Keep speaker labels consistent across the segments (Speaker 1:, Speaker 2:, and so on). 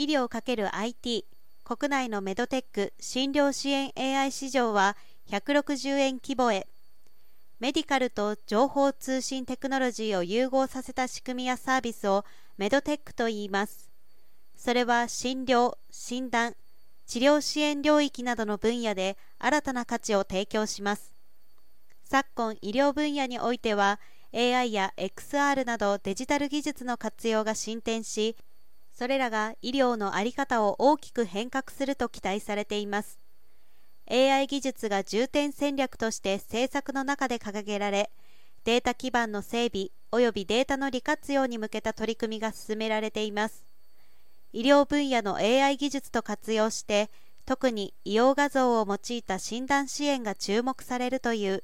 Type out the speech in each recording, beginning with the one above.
Speaker 1: 医療 ×IT 国内のメドテック診療支援 AI 市場は160円規模へ。メディカルと情報通信テクノロジーを融合させた仕組みやサービスをメドテックと言います。それは診療診断治療支援領域などの分野で新たな価値を提供します。昨今医療分野においては AI や XR などデジタル技術の活用が進展しそれらが医療の在り方を大きく変革すると期待されています。AI 技術が重点戦略として政策の中で掲げられデータ基盤の整備及びデータの利活用に向けた取り組みが進められています。医療分野の AI 技術と活用して特に医療画像を用いた診断支援が注目されるという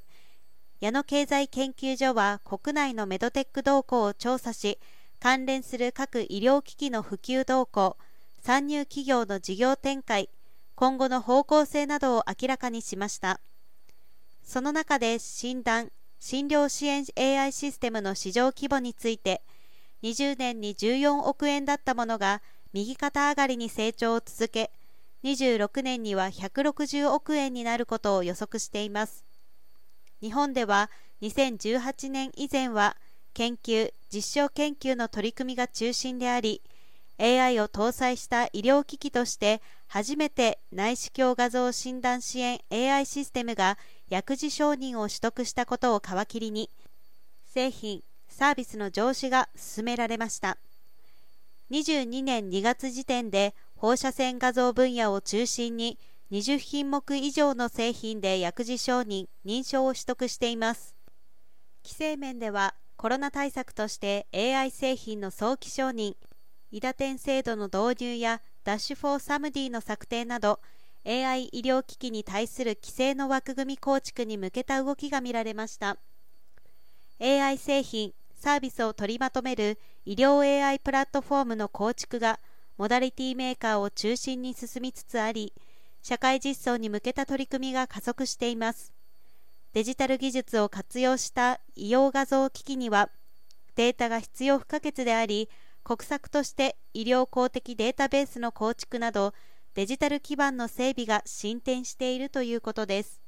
Speaker 1: 矢野経済研究所は国内のメドテック動向を調査し関連する各医療機器の普及動向参入企業の事業展開今後の方向性などを明らかにしました。その中で診断診療支援 AI システムの市場規模について20年に14億円だったものが右肩上がりに成長を続け26年には160億円になることを予測しています。日本では2018年以前は研究・実証研究の取り組みが中心であり AI を搭載した医療機器として初めて内視鏡画像診断支援 AI システムが薬事承認を取得したことを皮切りに製品・サービスの上市が進められました22年2月時点で放射線画像分野を中心に20品目以上の製品で薬事承認・認証を取得しています。規制面ではコロナ対策として AI 製品の早期承認、 IDATEN 制度の導入や DASH for SaMD の策定など AI 医療機器に対する規制の枠組み構築に向けた動きが見られました。AI 製品サービスを取りまとめる医療 AI プラットフォームの構築がモダリティメーカーを中心に進みつつあり社会実装に向けた取り組みが加速しています。デジタル技術を活用した医療画像機器にはデータが必要不可欠であり国策として医療公的データベースの構築などデジタル基盤の整備が進展しているということです。